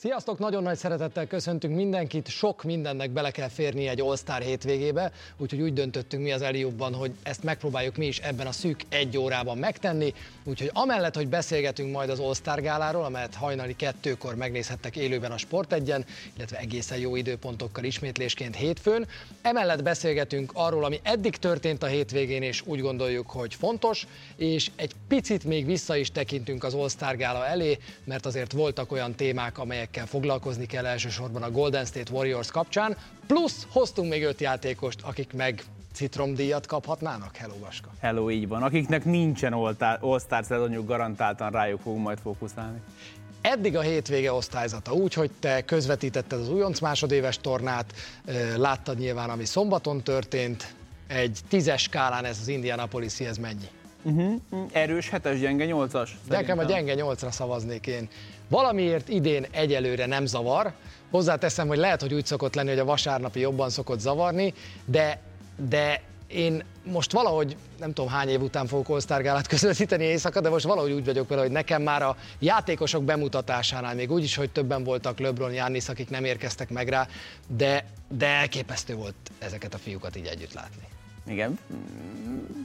Sziasztok! Nagyon nagy szeretettel köszöntünk mindenkit. Sok mindennek bele kell férni egy All-Star hétvégébe, úgyhogy úgy döntöttünk mi az Eliubban, hogy ezt megpróbáljuk mi is ebben a szűk egy órában megtenni. Úgyhogy amellett, hogy beszélgetünk majd az All-Star gáláról, amelyet hajnali kettőkor megnézhettek élőben a Sport egyen, illetve egészen jó időpontokkal ismétlésként hétfőn. Emellett beszélgetünk arról, ami eddig történt a hétvégén, és úgy gondoljuk, hogy fontos, és egy picit még vissza is tekintünk az All-Star gála elé, mert azért voltak olyan témák, amelyek amelyekkel foglalkozni kell elsősorban a Golden State Warriors kapcsán, plusz hoztunk még öt játékost, akik meg citromdíjat kaphatnának? Hello, Vaska. Hello, így van. Akiknek nincsen All-Star szezonjuk, garantáltan rájuk fogunk majd fókuszálni. Eddig a hétvége osztályzata úgy, hogy te közvetítetted az újonc másodéves tornát, láttad nyilván, ami szombaton történt, egy tízes skálán ez az Indianapolis, ez mennyi? Uh-huh. Erős, hetes, gyenge, nyolcas? Nekem a gyenge nyolcra szavaznék én. Valamiért idén egyelőre nem zavar. Hozzáteszem, hogy lehet, hogy úgy szokott lenni, hogy a vasárnapi jobban szokott zavarni, de, de én most valahogy, nem tudom hány év után fogok osztárgálát közvetíteni éjszaka, de most valahogy úgy vagyok vele, hogy nekem már a játékosok bemutatásánál, még úgy is, hogy többen voltak LeBron, Giannis, akik nem érkeztek meg rá, de, de elképesztő volt ezeket a fiúkat így együtt látni. Igen.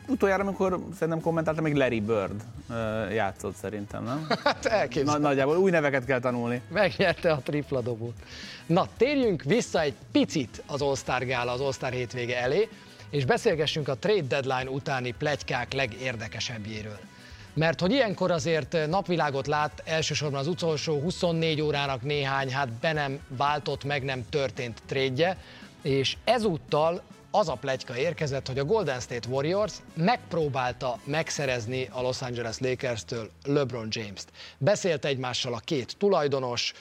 Utoljára, amikor szerintem kommentáltam, még Larry Bird játszott szerintem, nem? Hát elképzelhető. Na, nagyjából új neveket kell tanulni. Megnyerte a tripla dobót. Na, térjünk vissza egy picit az All-Star gála, az All-Star hétvége elé, és beszélgessünk a trade deadline utáni plegykák legérdekesebbjéről. Mert hogy ilyenkor azért napvilágot lát elsősorban az utolsó 24 órának néhány, hát be nem váltott, meg nem történt trédje, és ezúttal az a plegyka érkezett, hogy a Golden State Warriors megpróbálta megszerezni a Los Angeles Lakers-től LeBron James-t. Beszélt egymással a két tulajdonos,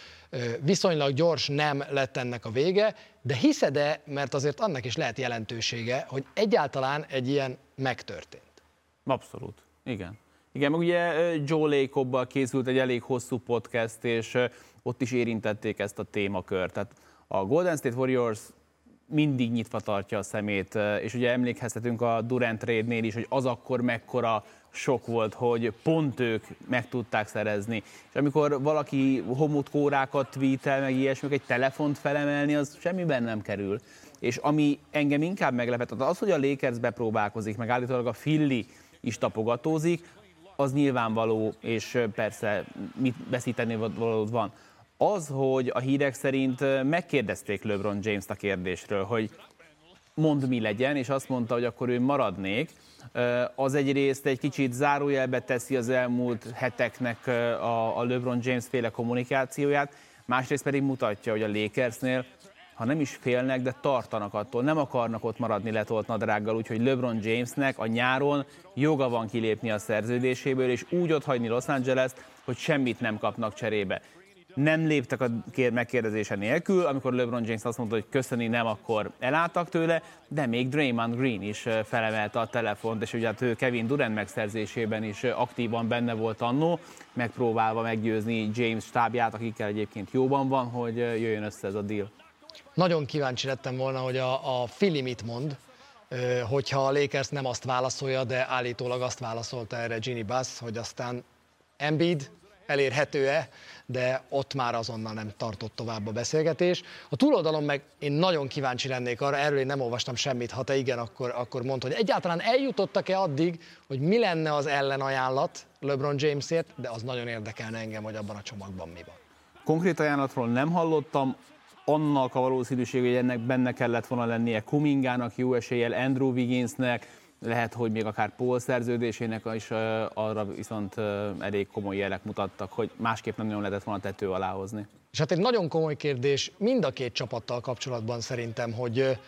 viszonylag gyors nem lett ennek a vége, de hiszed-e, mert azért annak is lehet jelentősége, hogy egyáltalán egy ilyen megtörtént? Abszolút, igen. Igen, meg ugye Joe Lacobbal készült egy elég hosszú podcast, és ott is érintették ezt a témakört. Tehát a Golden State Warriors mindig nyitva tartja a szemét, és ugye emlékezhetünk a Durant trade is, hogy az akkor mekkora sok volt, hogy pont ők meg tudták szerezni. És amikor valaki homotkórákat tweetel, meg ilyesmi, egy telefont felemelni, az semmiben nem kerül. És ami engem inkább meglepett, az, hogy a Lakers bepróbálkozik, meg állítólag a Philly is tapogatózik, az nyilvánvaló, és persze mit veszíteni valód van az, hogy a hírek szerint megkérdezték LeBron James-t a kérdésről, hogy mond mi legyen, és azt mondta, hogy akkor ő maradnék, az egyrészt egy kicsit zárójelbe teszi az elmúlt heteknek a, LeBron James féle kommunikációját, másrészt pedig mutatja, hogy a Lakersnél ha nem is félnek, de tartanak attól, nem akarnak ott maradni letolt nadrággal, úgyhogy LeBron Jamesnek a nyáron joga van kilépni a szerződéséből, és úgy ott hagyni Los Angeles-t, hogy semmit nem kapnak cserébe nem léptek a kér megkérdezése nélkül, amikor LeBron James azt mondta, hogy köszöni nem, akkor elálltak tőle, de még Draymond Green is felemelte a telefont, és ugye hát ő Kevin Durant megszerzésében is aktívan benne volt annó, megpróbálva meggyőzni James stábját, akikkel egyébként jóban van, hogy jöjjön össze ez a deal. Nagyon kíváncsi lettem volna, hogy a, a Fili mit mond, hogyha a Lakers nem azt válaszolja, de állítólag azt válaszolta erre Ginny Bass, hogy aztán Embiid elérhető-e, de ott már azonnal nem tartott tovább a beszélgetés. A túloldalon meg én nagyon kíváncsi lennék arra, erről én nem olvastam semmit, ha te igen, akkor, akkor mondd, hogy egyáltalán eljutottak-e addig, hogy mi lenne az ellenajánlat LeBron Jamesért, de az nagyon érdekelne engem, hogy abban a csomagban mi van. Konkrét ajánlatról nem hallottam, annak a valószínűség, hogy ennek benne kellett volna lennie Kumingának, jó eséllyel Andrew Wigginsnek, lehet, hogy még akár Paul szerződésének is arra viszont elég komoly jelek mutattak, hogy másképp nem nagyon lehetett volna tető alá hozni. És hát egy nagyon komoly kérdés mind a két csapattal kapcsolatban szerintem, hogy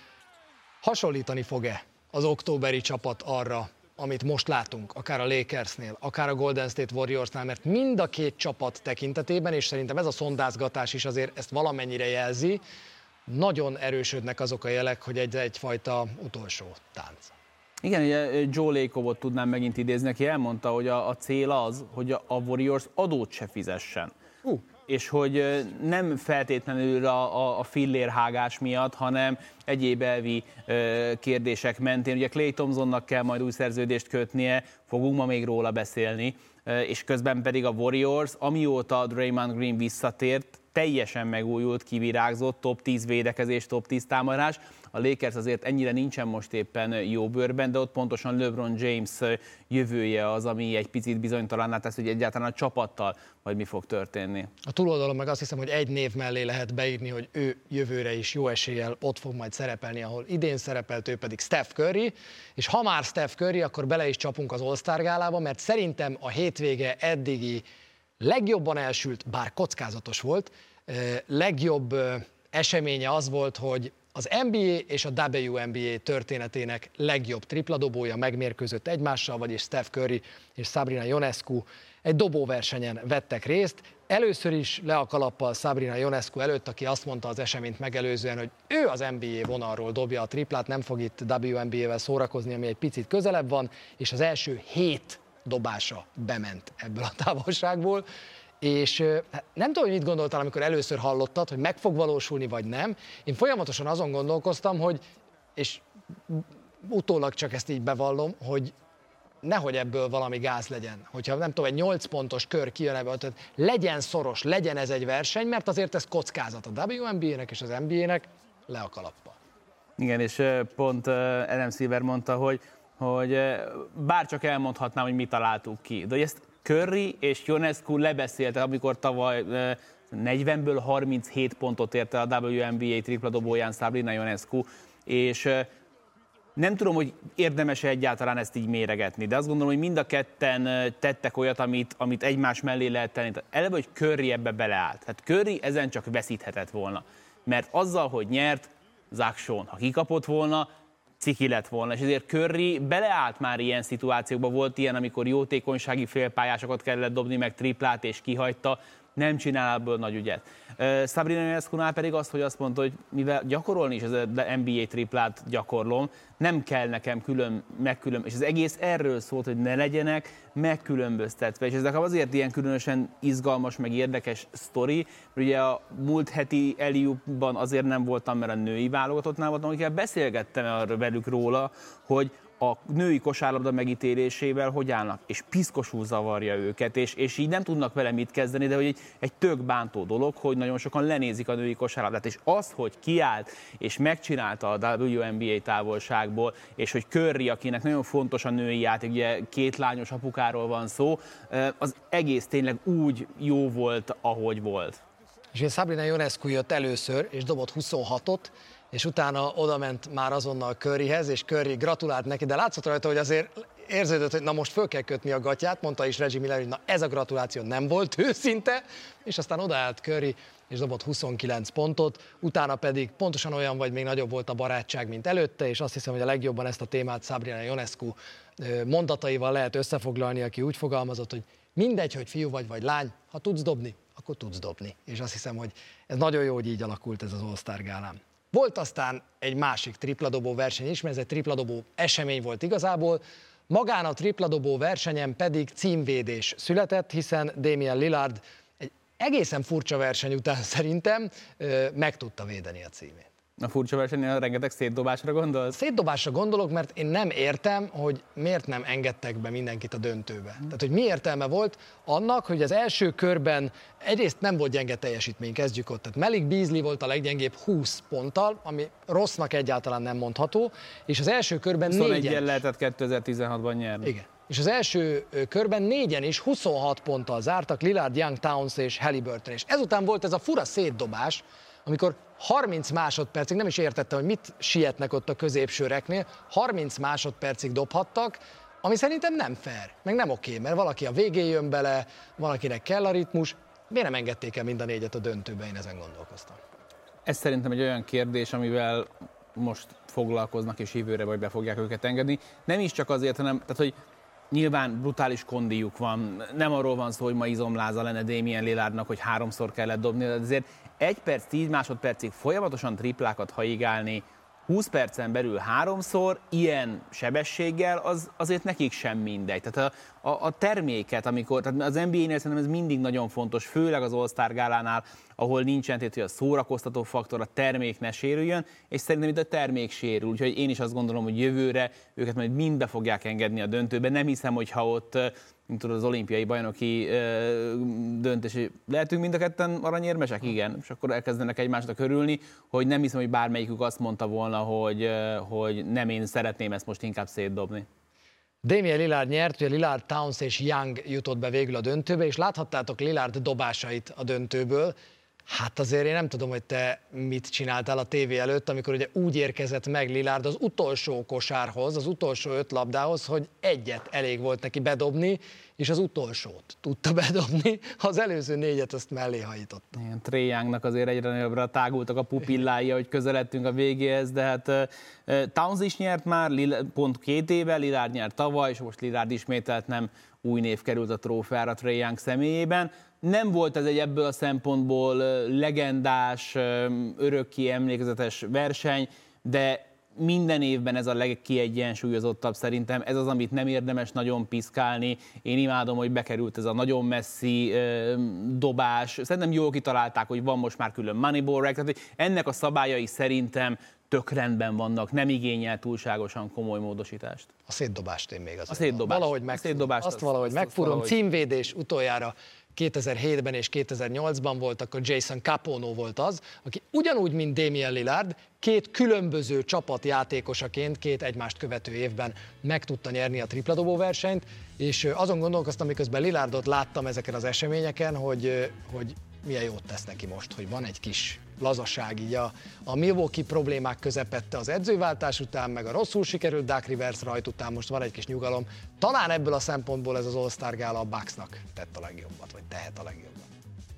hasonlítani fog-e az októberi csapat arra, amit most látunk, akár a Lakersnél, akár a Golden State Warriorsnál, mert mind a két csapat tekintetében, és szerintem ez a szondázgatás is azért ezt valamennyire jelzi, nagyon erősödnek azok a jelek, hogy egy, egyfajta utolsó tánc. Igen, ugye Joe Lakeovot tudnám megint idézni, aki elmondta, hogy a, a cél az, hogy a, a Warriors adót se fizessen. Uh. És hogy nem feltétlenül a, a, a fillérhágás miatt, hanem egyéb elvi ö, kérdések mentén. Ugye Clay Thompsonnak kell majd új szerződést kötnie, fogunk ma még róla beszélni, ö, és közben pedig a Warriors, amióta Draymond Green visszatért, teljesen megújult, kivirágzott, top 10 védekezés, top 10 támadás. A Lakers azért ennyire nincsen most éppen jó bőrben, de ott pontosan LeBron James jövője az, ami egy picit bizonytalanná tesz, hogy egyáltalán a csapattal majd mi fog történni. A túloldalon meg azt hiszem, hogy egy név mellé lehet beírni, hogy ő jövőre is jó eséllyel ott fog majd szerepelni, ahol idén szerepelt, ő pedig Steph Curry, és ha már Steph Curry, akkor bele is csapunk az All-Star gálába, mert szerintem a hétvége eddigi legjobban elsült, bár kockázatos volt, legjobb eseménye az volt, hogy az NBA és a WNBA történetének legjobb tripladobója megmérkőzött egymással, vagyis Steph Curry és Sabrina Ionescu egy dobóversenyen vettek részt. Először is le a kalappal Sabrina Ionescu előtt, aki azt mondta az eseményt megelőzően, hogy ő az NBA vonalról dobja a triplát, nem fog itt WNBA-vel szórakozni, ami egy picit közelebb van, és az első hét dobása bement ebből a távolságból és hát nem tudom, hogy mit gondoltál, amikor először hallottad, hogy meg fog valósulni, vagy nem. Én folyamatosan azon gondolkoztam, hogy, és utólag csak ezt így bevallom, hogy nehogy ebből valami gáz legyen. Hogyha nem tudom, egy 8 pontos kör kijön ebből, tehát legyen szoros, legyen ez egy verseny, mert azért ez kockázat a WNBA-nek és az NBA-nek le a kalappa. Igen, és pont Adam Silver mondta, hogy, hogy bárcsak elmondhatnám, hogy mi találtuk ki. De hogy ezt Curry és Ionescu lebeszélte, amikor tavaly 40-ből 37 pontot érte a WNBA tripla dobóján Sabrina Ionescu, és nem tudom, hogy érdemes -e egyáltalán ezt így méregetni, de azt gondolom, hogy mind a ketten tettek olyat, amit, amit egymás mellé lehet tenni. Eleve, hogy Curry ebbe beleállt. Hát Curry ezen csak veszíthetett volna. Mert azzal, hogy nyert, Zach Sean, ha kikapott volna, ciki lett volna, és ezért Curry beleállt már ilyen szituációkba, volt ilyen, amikor jótékonysági félpályásokat kellett dobni, meg triplát, és kihagyta, nem csinál ebből nagy ügyet. Sabrina ionescu pedig azt, hogy azt mondta, hogy mivel gyakorolni is az NBA triplát gyakorlom, nem kell nekem külön, megkülön, és az egész erről szólt, hogy ne legyenek megkülönböztetve, és ez nekem azért ilyen különösen izgalmas, meg érdekes sztori, mert ugye a múlt heti Eliubban azért nem voltam, mert a női válogatottnál voltam, akikkel beszélgettem velük róla, hogy a női kosárlabda megítélésével hogy állnak, és piszkosul zavarja őket, és, és így nem tudnak vele mit kezdeni, de hogy egy, egy tök bántó dolog, hogy nagyon sokan lenézik a női kosárlabdát, és az, hogy kiállt és megcsinálta a WNBA távolságból, és hogy Curry, akinek nagyon fontos a női játék, ugye két lányos apukáról van szó, az egész tényleg úgy jó volt, ahogy volt. És Sabrina Ionescu jött először, és dobott 26-ot, és utána oda ment már azonnal Curryhez, és Curry gratulált neki, de látszott rajta, hogy azért érződött, hogy na most föl kell kötni a gatyát, mondta is Reggie Miller, hogy na ez a gratuláció nem volt őszinte, és aztán odaállt Curry, és dobott 29 pontot, utána pedig pontosan olyan vagy, még nagyobb volt a barátság, mint előtte, és azt hiszem, hogy a legjobban ezt a témát Sabrina Ionescu mondataival lehet összefoglalni, aki úgy fogalmazott, hogy mindegy, hogy fiú vagy vagy lány, ha tudsz dobni, akkor tudsz dobni. És azt hiszem, hogy ez nagyon jó, hogy így alakult ez az All-Star gálám. Volt aztán egy másik tripladobó verseny is, mert ez egy tripladobó esemény volt igazából, Magán a tripladobó versenyen pedig címvédés született, hiszen Damien Lillard egy egészen furcsa verseny után szerintem meg tudta védeni a címét. A furcsa versenyen rengeteg szétdobásra gondolsz? Szétdobásra gondolok, mert én nem értem, hogy miért nem engedtek be mindenkit a döntőbe. Tehát, hogy mi értelme volt annak, hogy az első körben egyrészt nem volt gyenge teljesítmény, kezdjük ott. Tehát Melik Beasley volt a leggyengébb 20 ponttal, ami rossznak egyáltalán nem mondható, és az első körben négyen... lehetett 2016-ban nyerni. Igen. És az első körben négyen is 26 ponttal zártak, Lillard, Young, Towns és Halliburton. És ezután volt ez a fura szétdobás, amikor 30 másodpercig, nem is értettem, hogy mit sietnek ott a középsőreknél, 30 másodpercig dobhattak, ami szerintem nem fair, meg nem oké, mert valaki a végén jön bele, valakinek kell a ritmus, miért nem engedték el mind a négyet a döntőbe, én ezen gondolkoztam. Ez szerintem egy olyan kérdés, amivel most foglalkoznak, és jövőre vagy be fogják őket engedni. Nem is csak azért, hanem, tehát, hogy Nyilván brutális kondiuk van, nem arról van szó, hogy ma izomláza lenne Damien Lillardnak, hogy háromszor kellett dobni, de azért egy perc, tíz másodpercig folyamatosan triplákat haigálni, 20 percen belül háromszor, ilyen sebességgel, az azért nekik sem mindegy. Tehát a, a, a terméket, amikor, tehát az NBA-nél szerintem ez mindig nagyon fontos, főleg az All-Star gálánál, ahol nincsen tehát, hogy a szórakoztató faktor, a termék ne sérüljön, és szerintem itt a termék sérül. Úgyhogy én is azt gondolom, hogy jövőre őket majd mind be fogják engedni a döntőbe. Nem hiszem, hogy ha ott mint tudod, az olimpiai bajnoki döntés. Lehetünk mind a ketten aranyérmesek? Igen. És akkor elkezdenek egymásnak örülni, hogy nem hiszem, hogy bármelyikük azt mondta volna, hogy, hogy nem én szeretném ezt most inkább szétdobni. Damien Lillard nyert, ugye Lillard, Towns és Young jutott be végül a döntőbe, és láthattátok Lillard dobásait a döntőből, Hát azért én nem tudom, hogy te mit csináltál a tévé előtt, amikor ugye úgy érkezett meg Lillard az utolsó kosárhoz, az utolsó öt labdához, hogy egyet elég volt neki bedobni, és az utolsót tudta bedobni, az előző négyet azt mellé hajította. Igen, Tréjánknak azért egyre nagyobbra tágultak a pupillái, hogy közeledtünk a végéhez, de hát uh, Towns is nyert már, pont két éve, Lillard nyert tavaly, és most Lillard ismételt nem új név került a trófeára Trae Young személyében. Nem volt ez egy ebből a szempontból legendás, örökké emlékezetes verseny, de minden évben ez a legkiegyensúlyozottabb szerintem. Ez az, amit nem érdemes nagyon piszkálni. Én imádom, hogy bekerült ez a nagyon messzi ö, dobás. Szerintem jól kitalálták, hogy van most már külön moneyball rack, tehát ennek a szabályai szerintem tök rendben vannak, nem igényel túlságosan komoly módosítást. A szétdobást én még az. A szétdobást. Valahogy megfúrom. A szétdobást azt, azt valahogy megfúrom. Címvédés utoljára 2007-ben és 2008-ban volt, akkor Jason Capono volt az, aki ugyanúgy, mint Damien Lillard, két különböző csapat játékosaként két egymást követő évben meg tudta nyerni a tripladobó versenyt, és azon gondolkoztam, miközben Lillardot láttam ezeken az eseményeken, hogy, hogy milyen jót tesz neki most, hogy van egy kis lazaság így a, a Milwaukee problémák közepette az edzőváltás után, meg a rosszul sikerült Dark Rivers rajt után most van egy kis nyugalom. Talán ebből a szempontból ez az All-Star Gála a Bucksnak tett a legjobbat, vagy tehet a legjobbat.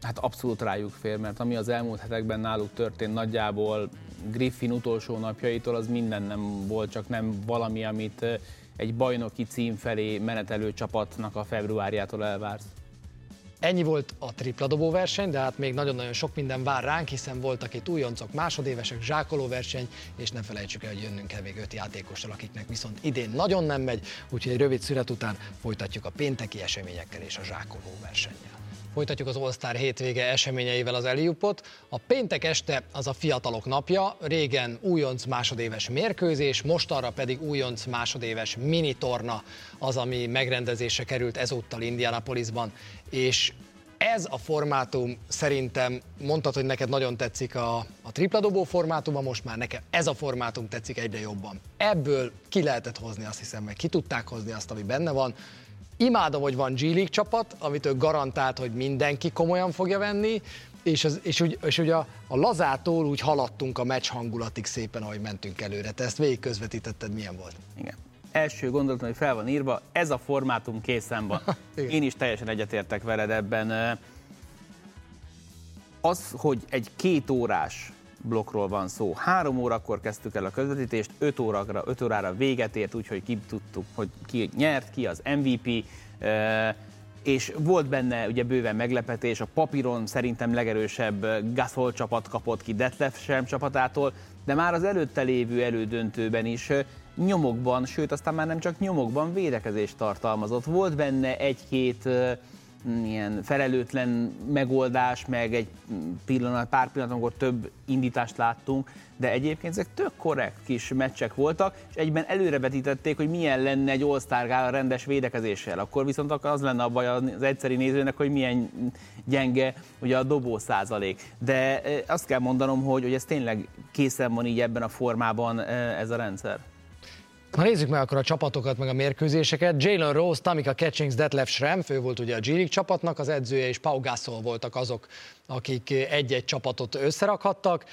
Hát abszolút rájuk fér, mert ami az elmúlt hetekben náluk történt nagyjából Griffin utolsó napjaitól, az minden nem volt, csak nem valami, amit egy bajnoki cím felé menetelő csapatnak a februárjától elvársz. Ennyi volt a tripladobó verseny, de hát még nagyon-nagyon sok minden vár ránk, hiszen voltak itt újoncok, másodévesek, zsákoló verseny, és ne felejtsük el, hogy jönnünk kell még öt játékossal, akiknek viszont idén nagyon nem megy, úgyhogy egy rövid szület után folytatjuk a pénteki eseményekkel és a zsákoló versennyel. Folytatjuk az All-Star hétvége eseményeivel az Eliupot. A péntek este az a fiatalok napja, régen újonc másodéves mérkőzés, mostanra pedig újonc másodéves minitorna az, ami megrendezésre került ezúttal Indianapolisban, és ez a formátum szerintem, mondtad, hogy neked nagyon tetszik a, a tripladobó formátuma, most már nekem ez a formátum tetszik egyre jobban. Ebből ki lehetett hozni, azt hiszem, meg ki tudták hozni azt, ami benne van. Imádom, hogy van G League csapat, amit ő garantált, hogy mindenki komolyan fogja venni, és, az, és, úgy, és ugye a, a lazától úgy haladtunk a meccs hangulatig szépen, ahogy mentünk előre. Te ezt végig közvetítetted, milyen volt? Igen. Első gondolatom, hogy fel van írva, ez a formátum készen van. Én is teljesen egyetértek veled ebben. Az, hogy egy két órás blokkról van szó. Három órakor kezdtük el a közvetítést, öt órára, öt órára véget ért, úgyhogy ki tudtuk, hogy ki nyert, ki az MVP, és volt benne ugye bőven meglepetés, a papíron szerintem legerősebb Gasol csapat kapott ki Detlef sem csapatától, de már az előtte lévő elődöntőben is nyomokban, sőt aztán már nem csak nyomokban védekezést tartalmazott. Volt benne egy-két ilyen felelőtlen megoldás, meg egy pillanat, pár pillanat, amikor több indítást láttunk, de egyébként ezek tök korrekt kis meccsek voltak, és egyben előrevetítették, hogy milyen lenne egy all rendes védekezéssel. Akkor viszont az lenne a baj az egyszeri nézőnek, hogy milyen gyenge ugye a dobó százalék. De azt kell mondanom, hogy, hogy ez tényleg készen van így ebben a formában ez a rendszer. Na nézzük meg akkor a csapatokat, meg a mérkőzéseket. Jalen Rose, Tamika Catchings, Detlef Schrem, fő volt ugye a g csapatnak, az edzője és Pau Gasol voltak azok, akik egy-egy csapatot összerakhattak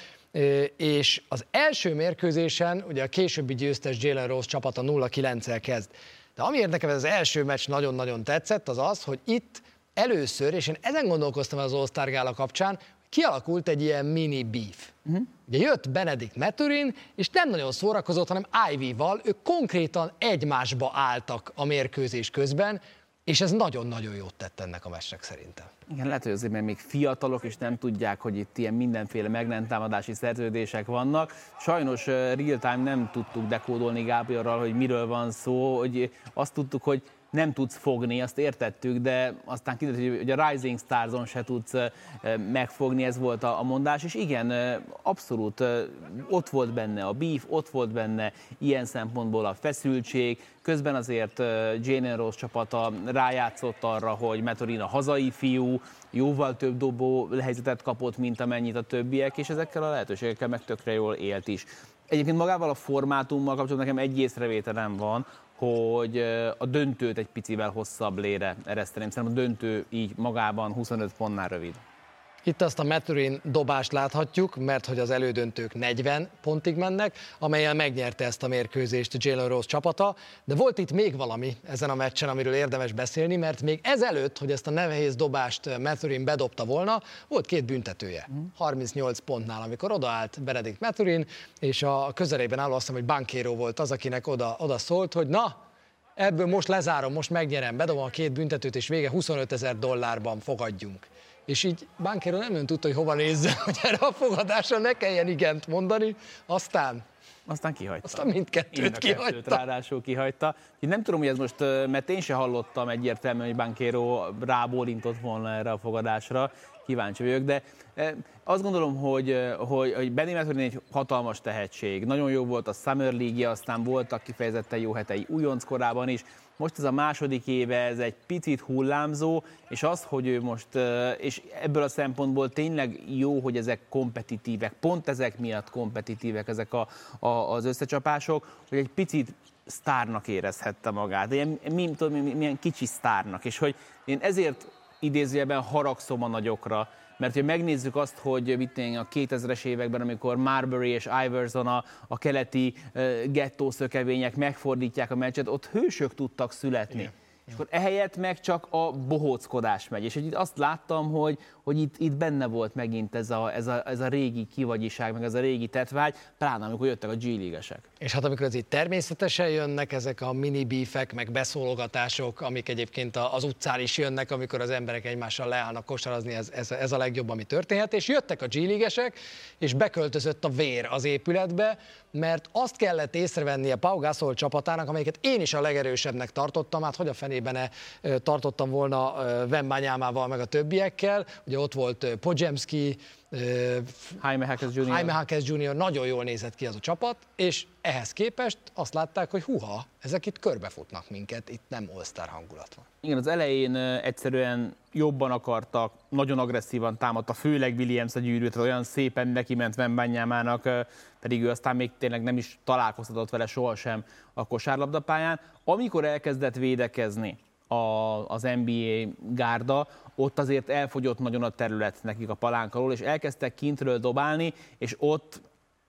és az első mérkőzésen ugye a későbbi győztes Jalen Rose csapata 0-9-el kezd. De ami nekem ez az első meccs nagyon-nagyon tetszett, az az, hogy itt először, és én ezen gondolkoztam az Gála kapcsán, kialakult egy ilyen mini beef. Uh-huh. Ugye jött Benedict Meturin, és nem nagyon szórakozott, hanem Ivy-val, ők konkrétan egymásba álltak a mérkőzés közben, és ez nagyon-nagyon jót tett ennek a meccsnek szerintem. Igen, lehet, hogy azért, mert még fiatalok, és nem tudják, hogy itt ilyen mindenféle megnentámadási szerződések vannak. Sajnos real-time nem tudtuk dekódolni Gáborral, hogy miről van szó, hogy azt tudtuk, hogy nem tudsz fogni, azt értettük, de aztán kiderült, hogy a Rising Stars-on se tudsz megfogni, ez volt a, mondás, és igen, abszolút ott volt benne a beef, ott volt benne ilyen szempontból a feszültség, közben azért Jane Rose csapata rájátszott arra, hogy Metorin a hazai fiú, jóval több dobó helyzetet kapott, mint amennyit a többiek, és ezekkel a lehetőségekkel meg tökre jól élt is. Egyébként magával a formátummal kapcsolatban nekem egy észrevételem van, hogy a döntőt egy picivel hosszabb lére ereszteném. Szerintem a döntő így magában 25 pontnál rövid. Itt azt a Maturin dobást láthatjuk, mert hogy az elődöntők 40 pontig mennek, amelyen megnyerte ezt a mérkőzést Jalen Rose csapata, de volt itt még valami ezen a meccsen, amiről érdemes beszélni, mert még ezelőtt, hogy ezt a nehéz dobást Maturin bedobta volna, volt két büntetője. 38 pontnál, amikor odaállt Benedikt Maturin, és a közelében álló azt hogy Bankéró volt az, akinek oda, oda szólt, hogy na, ebből most lezárom, most megnyerem, bedobom a két büntetőt, és vége 25 ezer dollárban fogadjunk. És így Bankero nem ön tudta, hogy hova nézze, hogy erre a fogadásra ne kelljen igent mondani, aztán aztán kihagyta. Aztán mindkettőt kihagyta. ráadásul kihagyta. Én nem tudom, hogy ez most, mert én se hallottam egyértelműen, hogy Bankero rábólintott volna erre a fogadásra. Kíváncsi vagyok, de azt gondolom, hogy, hogy, hogy Benny Maturin egy hatalmas tehetség. Nagyon jó volt a Summer League, aztán voltak kifejezetten jó hetei újonc korában is. Most ez a második éve, ez egy picit hullámzó, és az, hogy ő most, és ebből a szempontból tényleg jó, hogy ezek kompetitívek, pont ezek miatt kompetitívek ezek a, a, az összecsapások, hogy egy picit sztárnak érezhette magát, ilyen, mi, tudom, milyen kicsi sztárnak, és hogy én ezért idézőjelben haragszom a nagyokra, mert hogy megnézzük azt, hogy mit a 2000-es években, amikor Marbury és Iverson a, a keleti uh, gettó szökevények megfordítják a meccset, ott hősök tudtak születni. Igen. És akkor ehelyett meg csak a bohóckodás megy. És itt azt láttam, hogy, hogy itt, itt benne volt megint ez a, ez, a, ez a régi kivagyiság, meg ez a régi tetvágy, pláne amikor jöttek a g. És hát amikor itt természetesen jönnek ezek a mini bífek, meg beszólogatások, amik egyébként az utcán is jönnek, amikor az emberek egymással leállnak kosarazni, ez, ez, ez a legjobb, ami történhet. És jöttek a g és beköltözött a vér az épületbe, mert azt kellett észrevennie Pau Gasol csapatának, amelyiket én is a legerősebbnek tartottam, hát hogy a fenében tartottam volna Vembányámával, meg a többiekkel, ugye ott volt Podzsemski, Jaime Hackes Jr. Jaime Hackes Jr. nagyon jól nézett ki az a csapat, és ehhez képest azt látták, hogy huha, ezek itt körbefutnak minket, itt nem all hangulat van. Igen, az elején egyszerűen jobban akartak, nagyon agresszívan támadta, főleg Williams a gyűrűt, olyan szépen neki ment Vembanyámának, pedig ő aztán még tényleg nem is találkoztatott vele sohasem a kosárlabdapályán. Amikor elkezdett védekezni, a, az NBA gárda, ott azért elfogyott nagyon a terület nekik a palánkalól, és elkezdtek kintről dobálni, és ott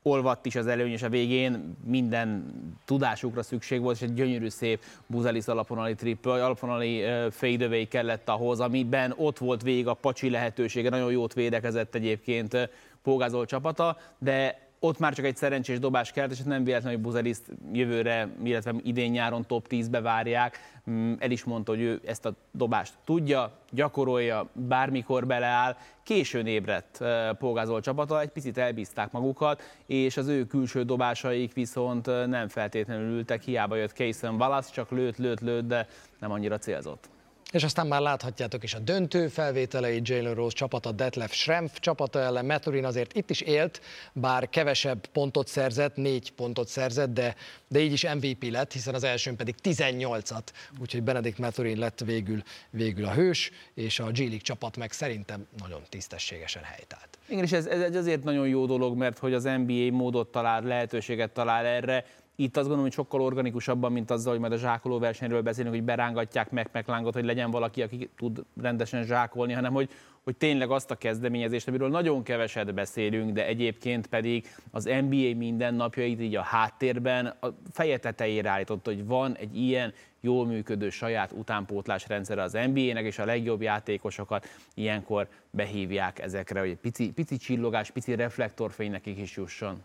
olvadt is az előny, és a végén minden tudásukra szükség volt, és egy gyönyörű szép Buzelis alaponali triple, alaponali fadeaway kellett ahhoz, amiben ott volt végig a pacsi lehetősége, nagyon jót védekezett egyébként Pógázol csapata, de ott már csak egy szerencsés dobás kellett, és nem véletlen, hogy Buzeliszt jövőre, illetve idén nyáron top 10-be várják. Mm, el is mondta, hogy ő ezt a dobást tudja, gyakorolja, bármikor beleáll. Későn ébredt Polgázol csapata, egy picit elbízták magukat, és az ő külső dobásaik viszont nem feltétlenül ültek, hiába jött Kaysen Wallace, csak lőtt, lőtt, lőtt, de nem annyira célzott. És aztán már láthatjátok is a döntő felvételei Jalen Rose csapata, Detlef Schrempf csapata ellen. Maturin azért itt is élt, bár kevesebb pontot szerzett, négy pontot szerzett, de, de így is MVP lett, hiszen az elsőn pedig 18-at, úgyhogy Benedikt Maturin lett végül, végül a hős, és a G csapat meg szerintem nagyon tisztességesen helytált. Igen, és ez, ez azért nagyon jó dolog, mert hogy az NBA módot talál, lehetőséget talál erre, itt azt gondolom, hogy sokkal organikusabban, mint azzal, hogy majd a zsákoló versenyről beszélünk, hogy berángatják meg McLangot, hogy legyen valaki, aki tud rendesen zsákolni, hanem hogy, hogy tényleg azt a kezdeményezést, amiről nagyon keveset beszélünk, de egyébként pedig az NBA mindennapjait így a háttérben a feje tetejére állított, hogy van egy ilyen jól működő saját utánpótlás rendszere az NBA-nek, és a legjobb játékosokat ilyenkor behívják ezekre, hogy pici, pici csillogás, pici reflektorfény nekik is jusson.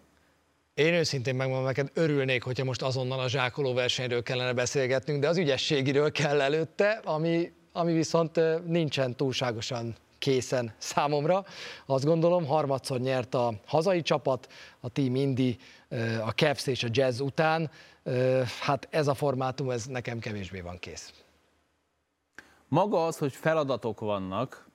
Én őszintén megmondom neked, örülnék, hogyha most azonnal a zsákoló versenyről kellene beszélgetnünk, de az ügyességiről kell előtte, ami, ami viszont nincsen túlságosan készen számomra. Azt gondolom, harmadszor nyert a hazai csapat, a Team Indi, a Cavs és a Jazz után. Hát ez a formátum, ez nekem kevésbé van kész. maga az, hogy feladatok vannak,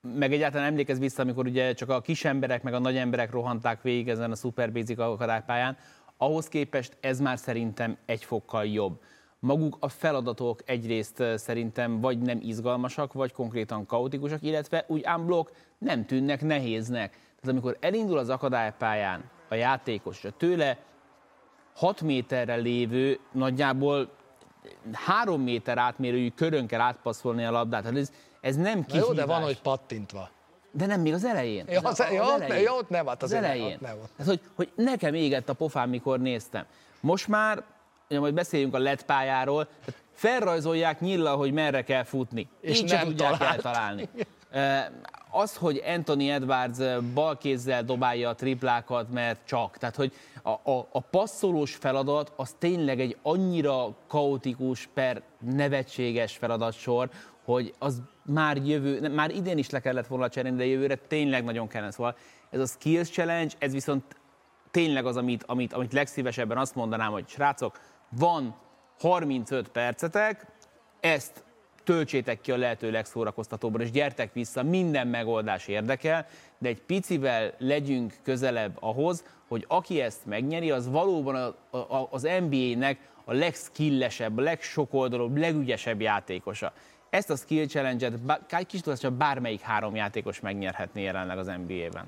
meg egyáltalán emlékez vissza, amikor ugye csak a kis emberek, meg a nagy emberek rohanták végig ezen a Super Basic akadálypályán, ahhoz képest ez már szerintem egy fokkal jobb. Maguk a feladatok egyrészt szerintem vagy nem izgalmasak, vagy konkrétan kaotikusak, illetve úgy unblock nem tűnnek nehéznek. Tehát amikor elindul az akadálypályán a játékos, a tőle 6 méterre lévő, nagyjából 3 méter átmérőjű körön kell átpasszolni a labdát. Tehát ez, ez nem kihívás. jó, de van, hogy pattintva. De nem még az elején. Ja, az, az, az, elején. Jó, ott nem, hát az elején. Nem, nem, hát, hogy, hogy nekem égett a pofám, mikor néztem. Most már, ugye majd beszéljünk a LED pályáról, felrajzolják nyilla, hogy merre kell futni. És Így nem tudják talált. eltalálni. Az, hogy Anthony Edwards balkézzel dobálja a triplákat, mert csak. Tehát, hogy a, a, a passzolós feladat az tényleg egy annyira kaotikus per nevetséges feladatsor, hogy az már jövő, már idén is le kellett volna cserélni, de jövőre tényleg nagyon kellene. Szóval ez a Skills Challenge, ez viszont tényleg az, amit, amit, amit legszívesebben azt mondanám, hogy srácok, van 35 percetek, ezt töltsétek ki a lehető legszórakoztatóban, és gyertek vissza, minden megoldás érdekel, de egy picivel legyünk közelebb ahhoz, hogy aki ezt megnyeri, az valóban a, a, az NBA-nek a legskillesebb, a legsokoldalúbb, legügyesebb játékosa. Ezt a skill challenge-et bár, kis csak bármelyik három játékos megnyerhetné jelenleg az NBA-ben.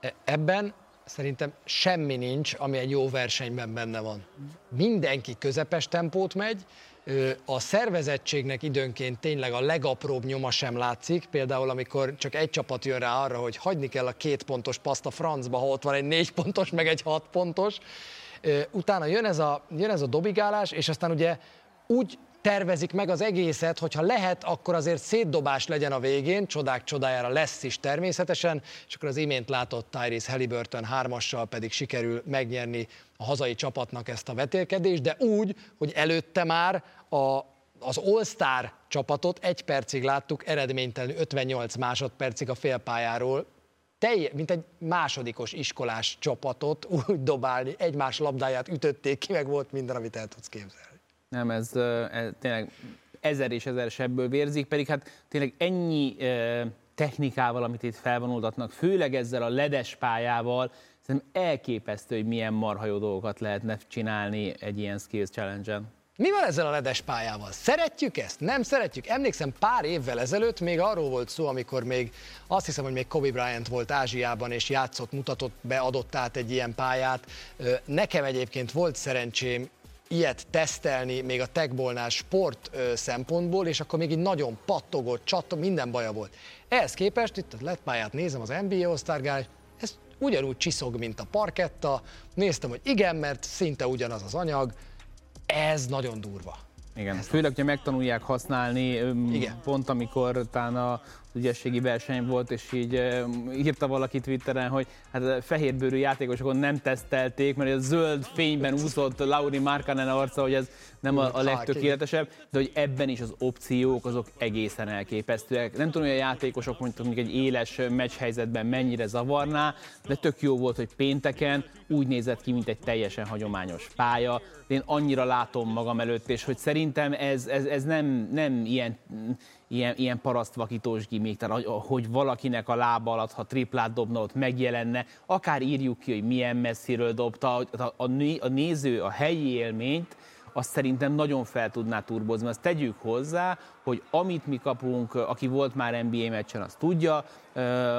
E, ebben szerintem semmi nincs, ami egy jó versenyben benne van. Mindenki közepes tempót megy, a szervezettségnek időnként tényleg a legapróbb nyoma sem látszik, például amikor csak egy csapat jön rá arra, hogy hagyni kell a két pontos paszt a francba, ha ott van egy négy pontos, meg egy hat pontos. Utána jön ez a, jön ez a dobigálás, és aztán ugye úgy tervezik meg az egészet, hogyha lehet, akkor azért szétdobás legyen a végén, csodák csodájára lesz is természetesen, és akkor az imént látott Tyrese Halliburton hármassal pedig sikerül megnyerni a hazai csapatnak ezt a vetélkedést, de úgy, hogy előtte már a, az All-Star csapatot egy percig láttuk, eredménytelenül 58 másodpercig a félpályáról, telj, mint egy másodikos iskolás csapatot úgy dobálni, egymás labdáját ütötték ki, meg volt minden, amit el tudsz képzelni. Nem, ez, ez tényleg ezer és ezer sebből vérzik, pedig hát tényleg ennyi technikával, amit itt felvonultatnak, főleg ezzel a ledes pályával, szerintem elképesztő, hogy milyen marha jó dolgokat lehetne csinálni egy ilyen skills challenge-en. Mi van ezzel a ledes pályával? Szeretjük ezt? Nem szeretjük? Emlékszem, pár évvel ezelőtt még arról volt szó, amikor még azt hiszem, hogy még Kobe Bryant volt Ázsiában, és játszott, mutatott be, adott át egy ilyen pályát. Nekem egyébként volt szerencsém ilyet tesztelni még a techbolnál sport szempontból, és akkor még így nagyon pattogott, csattog, minden baja volt. Ehhez képest itt a lett pályát nézem az NBA osztárgál, ez ugyanúgy csiszog, mint a parketta. Néztem, hogy igen, mert szinte ugyanaz az anyag. Ez nagyon durva. Igen, főleg, hogyha megtanulják használni, Igen. pont amikor a ügyességi verseny volt, és így írta valaki Twitteren, hogy hát fehérbőrű játékosokon nem tesztelték, mert a zöld fényben úszott Lauri Markkanen arca, hogy ez nem a, a legtökéletesebb, de hogy ebben is az opciók azok egészen elképesztőek. Nem tudom, hogy a játékosok mondjuk egy éles meccs mennyire zavarná, de tök jó volt, hogy pénteken úgy nézett ki, mint egy teljesen hagyományos pálya. Én annyira látom magam előtt, és hogy szerintem ez, ez, ez nem, nem ilyen ilyen, ilyen parasztvakítós gimmick, tehát hogy valakinek a lába alatt, ha triplát dobna, ott megjelenne, akár írjuk ki, hogy milyen messziről dobta, a, a, a néző a helyi élményt, azt szerintem nagyon fel tudná turbozni. Azt tegyük hozzá, hogy amit mi kapunk, aki volt már NBA meccsen, az tudja,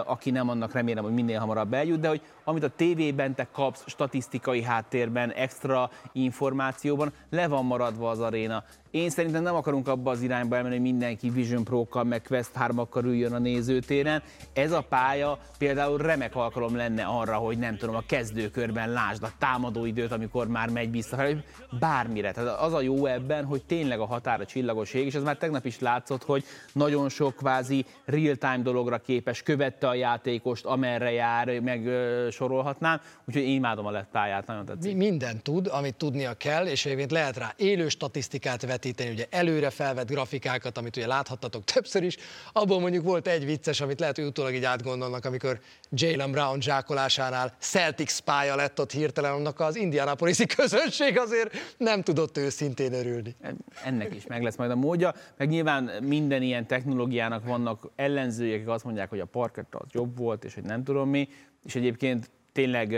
aki nem, annak remélem, hogy minél hamarabb eljut, de hogy amit a tévében te kapsz statisztikai háttérben, extra információban, le van maradva az aréna. Én szerintem nem akarunk abba az irányba elmenni, hogy mindenki Vision Pro-kkal, meg Quest 3-akkal üljön a nézőtéren. Ez a pálya például remek alkalom lenne arra, hogy nem tudom, a kezdőkörben lásd a támadó időt, amikor már megy vissza, bármire. Tehát az a jó ebben, hogy tényleg a határa csillagoség, és ez már tegnap is látszott, hogy nagyon sok kvázi real-time dologra képes, követte a játékost, amerre jár, meg sorolhatnám, úgyhogy én imádom a lett pályát, nagyon tetszik. Minden tud, amit tudnia kell, és egyébként lehet rá élő statisztikát vetíteni, ugye előre felvett grafikákat, amit ugye láthattatok többször is, abból mondjuk volt egy vicces, amit lehet, hogy utólag így átgondolnak, amikor Jalen Brown zsákolásánál Celtics pálya lett ott hirtelen, annak az Indianapolis közönség azért nem tudott őszintén örülni. Ennek is meg lesz majd a módja, meg nyilván nyilván minden ilyen technológiának vannak ellenzőjek, akik azt mondják, hogy a parkett az jobb volt, és hogy nem tudom mi, és egyébként tényleg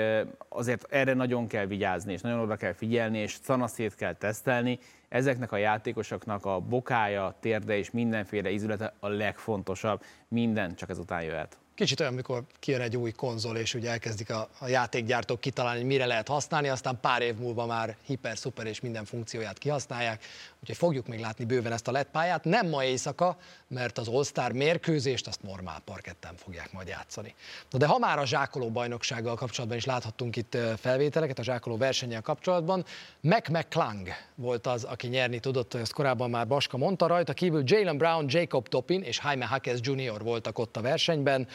azért erre nagyon kell vigyázni, és nagyon oda kell figyelni, és szanaszét kell tesztelni. Ezeknek a játékosoknak a bokája, térde és mindenféle ízülete a legfontosabb. Minden csak ezután jöhet. Kicsit olyan, amikor kijön egy új konzol, és ugye elkezdik a, a játékgyártók kitalálni, hogy mire lehet használni, aztán pár év múlva már hiper, szuper és minden funkcióját kihasználják. Úgyhogy fogjuk még látni bőven ezt a LED pályát. Nem ma éjszaka, mert az All-Star mérkőzést azt normál parketten fogják majd játszani. Na de ha már a zsákoló bajnoksággal kapcsolatban is láthattunk itt felvételeket, a zsákoló versennyel kapcsolatban, Mac McClung volt az, aki nyerni tudott, azt korábban már Baska mondta rajta, kívül Jalen Brown, Jacob Topin és Jaime Hackes Jr. voltak ott a versenyben.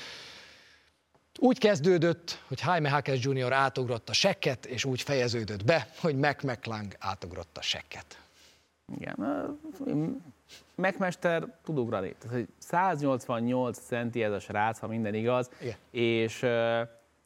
Úgy kezdődött, hogy Jaime Hackes Jr. átugrott a sekket, és úgy fejeződött be, hogy Mac McClung átugrott a sekket. Igen, megmester tud ugrani. Tehát, 188 centi ez a srác, ha minden igaz, Igen. és,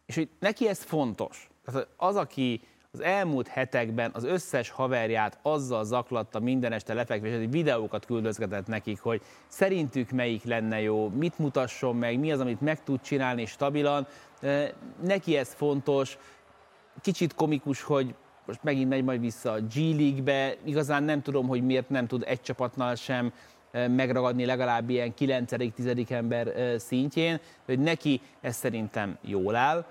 és hogy neki ez fontos. Tehát az, aki az elmúlt hetekben az összes haverját azzal zaklatta minden este lefekvés, hogy videókat küldözgetett nekik, hogy szerintük melyik lenne jó, mit mutasson meg, mi az, amit meg tud csinálni stabilan. Neki ez fontos. Kicsit komikus, hogy most megint megy majd vissza a G League-be, igazán nem tudom, hogy miért nem tud egy csapatnál sem megragadni legalább ilyen 9.-10. ember szintjén, hogy neki ez szerintem jól áll.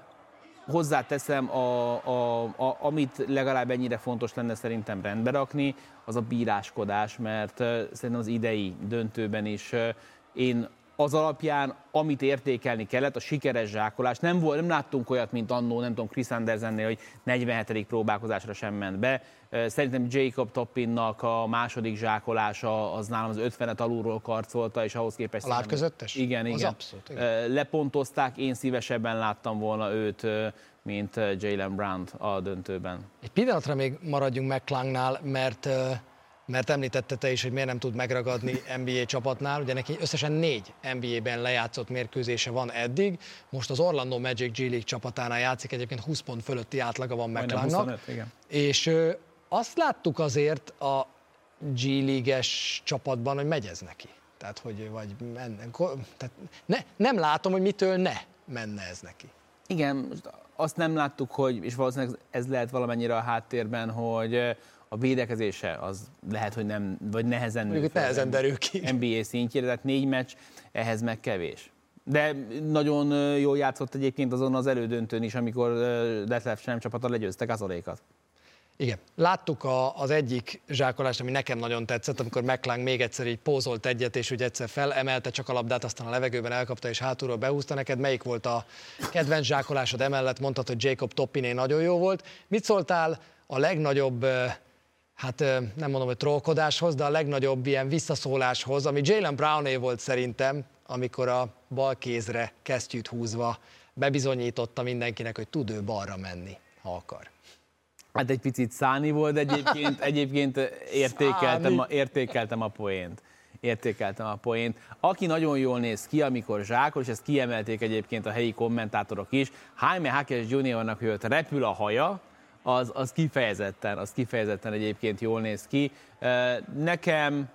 Hozzáteszem, a, a, a, amit legalább ennyire fontos lenne szerintem rendbe rakni, az a bíráskodás, mert szerintem az idei döntőben is én az alapján, amit értékelni kellett, a sikeres zsákolás. Nem, volt, nem láttunk olyat, mint annó, nem tudom, Chris Andersennél, hogy 47. próbálkozásra sem ment be. Szerintem Jacob Toppinnak a második zsákolása az nálam az 50-et alulról karcolta, és ahhoz képest... A láb közöttes? Igen, igen. Az abszolút, igen. Lepontozták, én szívesebben láttam volna őt, mint Jalen Brown a döntőben. Egy pillanatra még maradjunk McClungnál, mert mert említette te is, hogy miért nem tud megragadni NBA csapatnál. Ugye neki összesen négy NBA-ben lejátszott mérkőzése van eddig. Most az Orlando Magic G League csapatánál játszik, egyébként 20 pont fölötti átlaga van McClungnak. És ö, azt láttuk azért a G League-es csapatban, hogy megy ez neki. Tehát, hogy vagy menne, tehát ne, nem látom, hogy mitől ne menne ez neki. Igen, azt nem láttuk, hogy, és valószínűleg ez lehet valamennyire a háttérben, hogy a védekezése az lehet, hogy nem, vagy nehezen Mondjuk nehezen derül ki. NBA szintjére, tehát négy meccs, ehhez meg kevés. De nagyon jól játszott egyébként azon az elődöntőn is, amikor Detlef sem csapata legyőztek az orékat. Igen. Láttuk a, az egyik zsákolást, ami nekem nagyon tetszett, amikor McClung még egyszer így pózolt egyet, és úgy egyszer felemelte csak a labdát, aztán a levegőben elkapta, és hátulról behúzta neked. Melyik volt a kedvenc zsákolásod emellett? Mondtad, hogy Jacob Toppiné nagyon jó volt. Mit szóltál a legnagyobb hát nem mondom, hogy trollkodáshoz, de a legnagyobb ilyen visszaszóláshoz, ami Jalen Browné volt szerintem, amikor a bal kézre kesztyűt húzva bebizonyította mindenkinek, hogy tud ő balra menni, ha akar. Hát egy picit száni volt egyébként, egyébként értékeltem, a, értékeltem a poént. Értékeltem a poént. Aki nagyon jól néz ki, amikor zsákol, és ezt kiemelték egyébként a helyi kommentátorok is, Jaime Hackers Juniornak, ott repül a haja, az, az kifejezetten, az kifejezetten egyébként jól néz ki. Nekem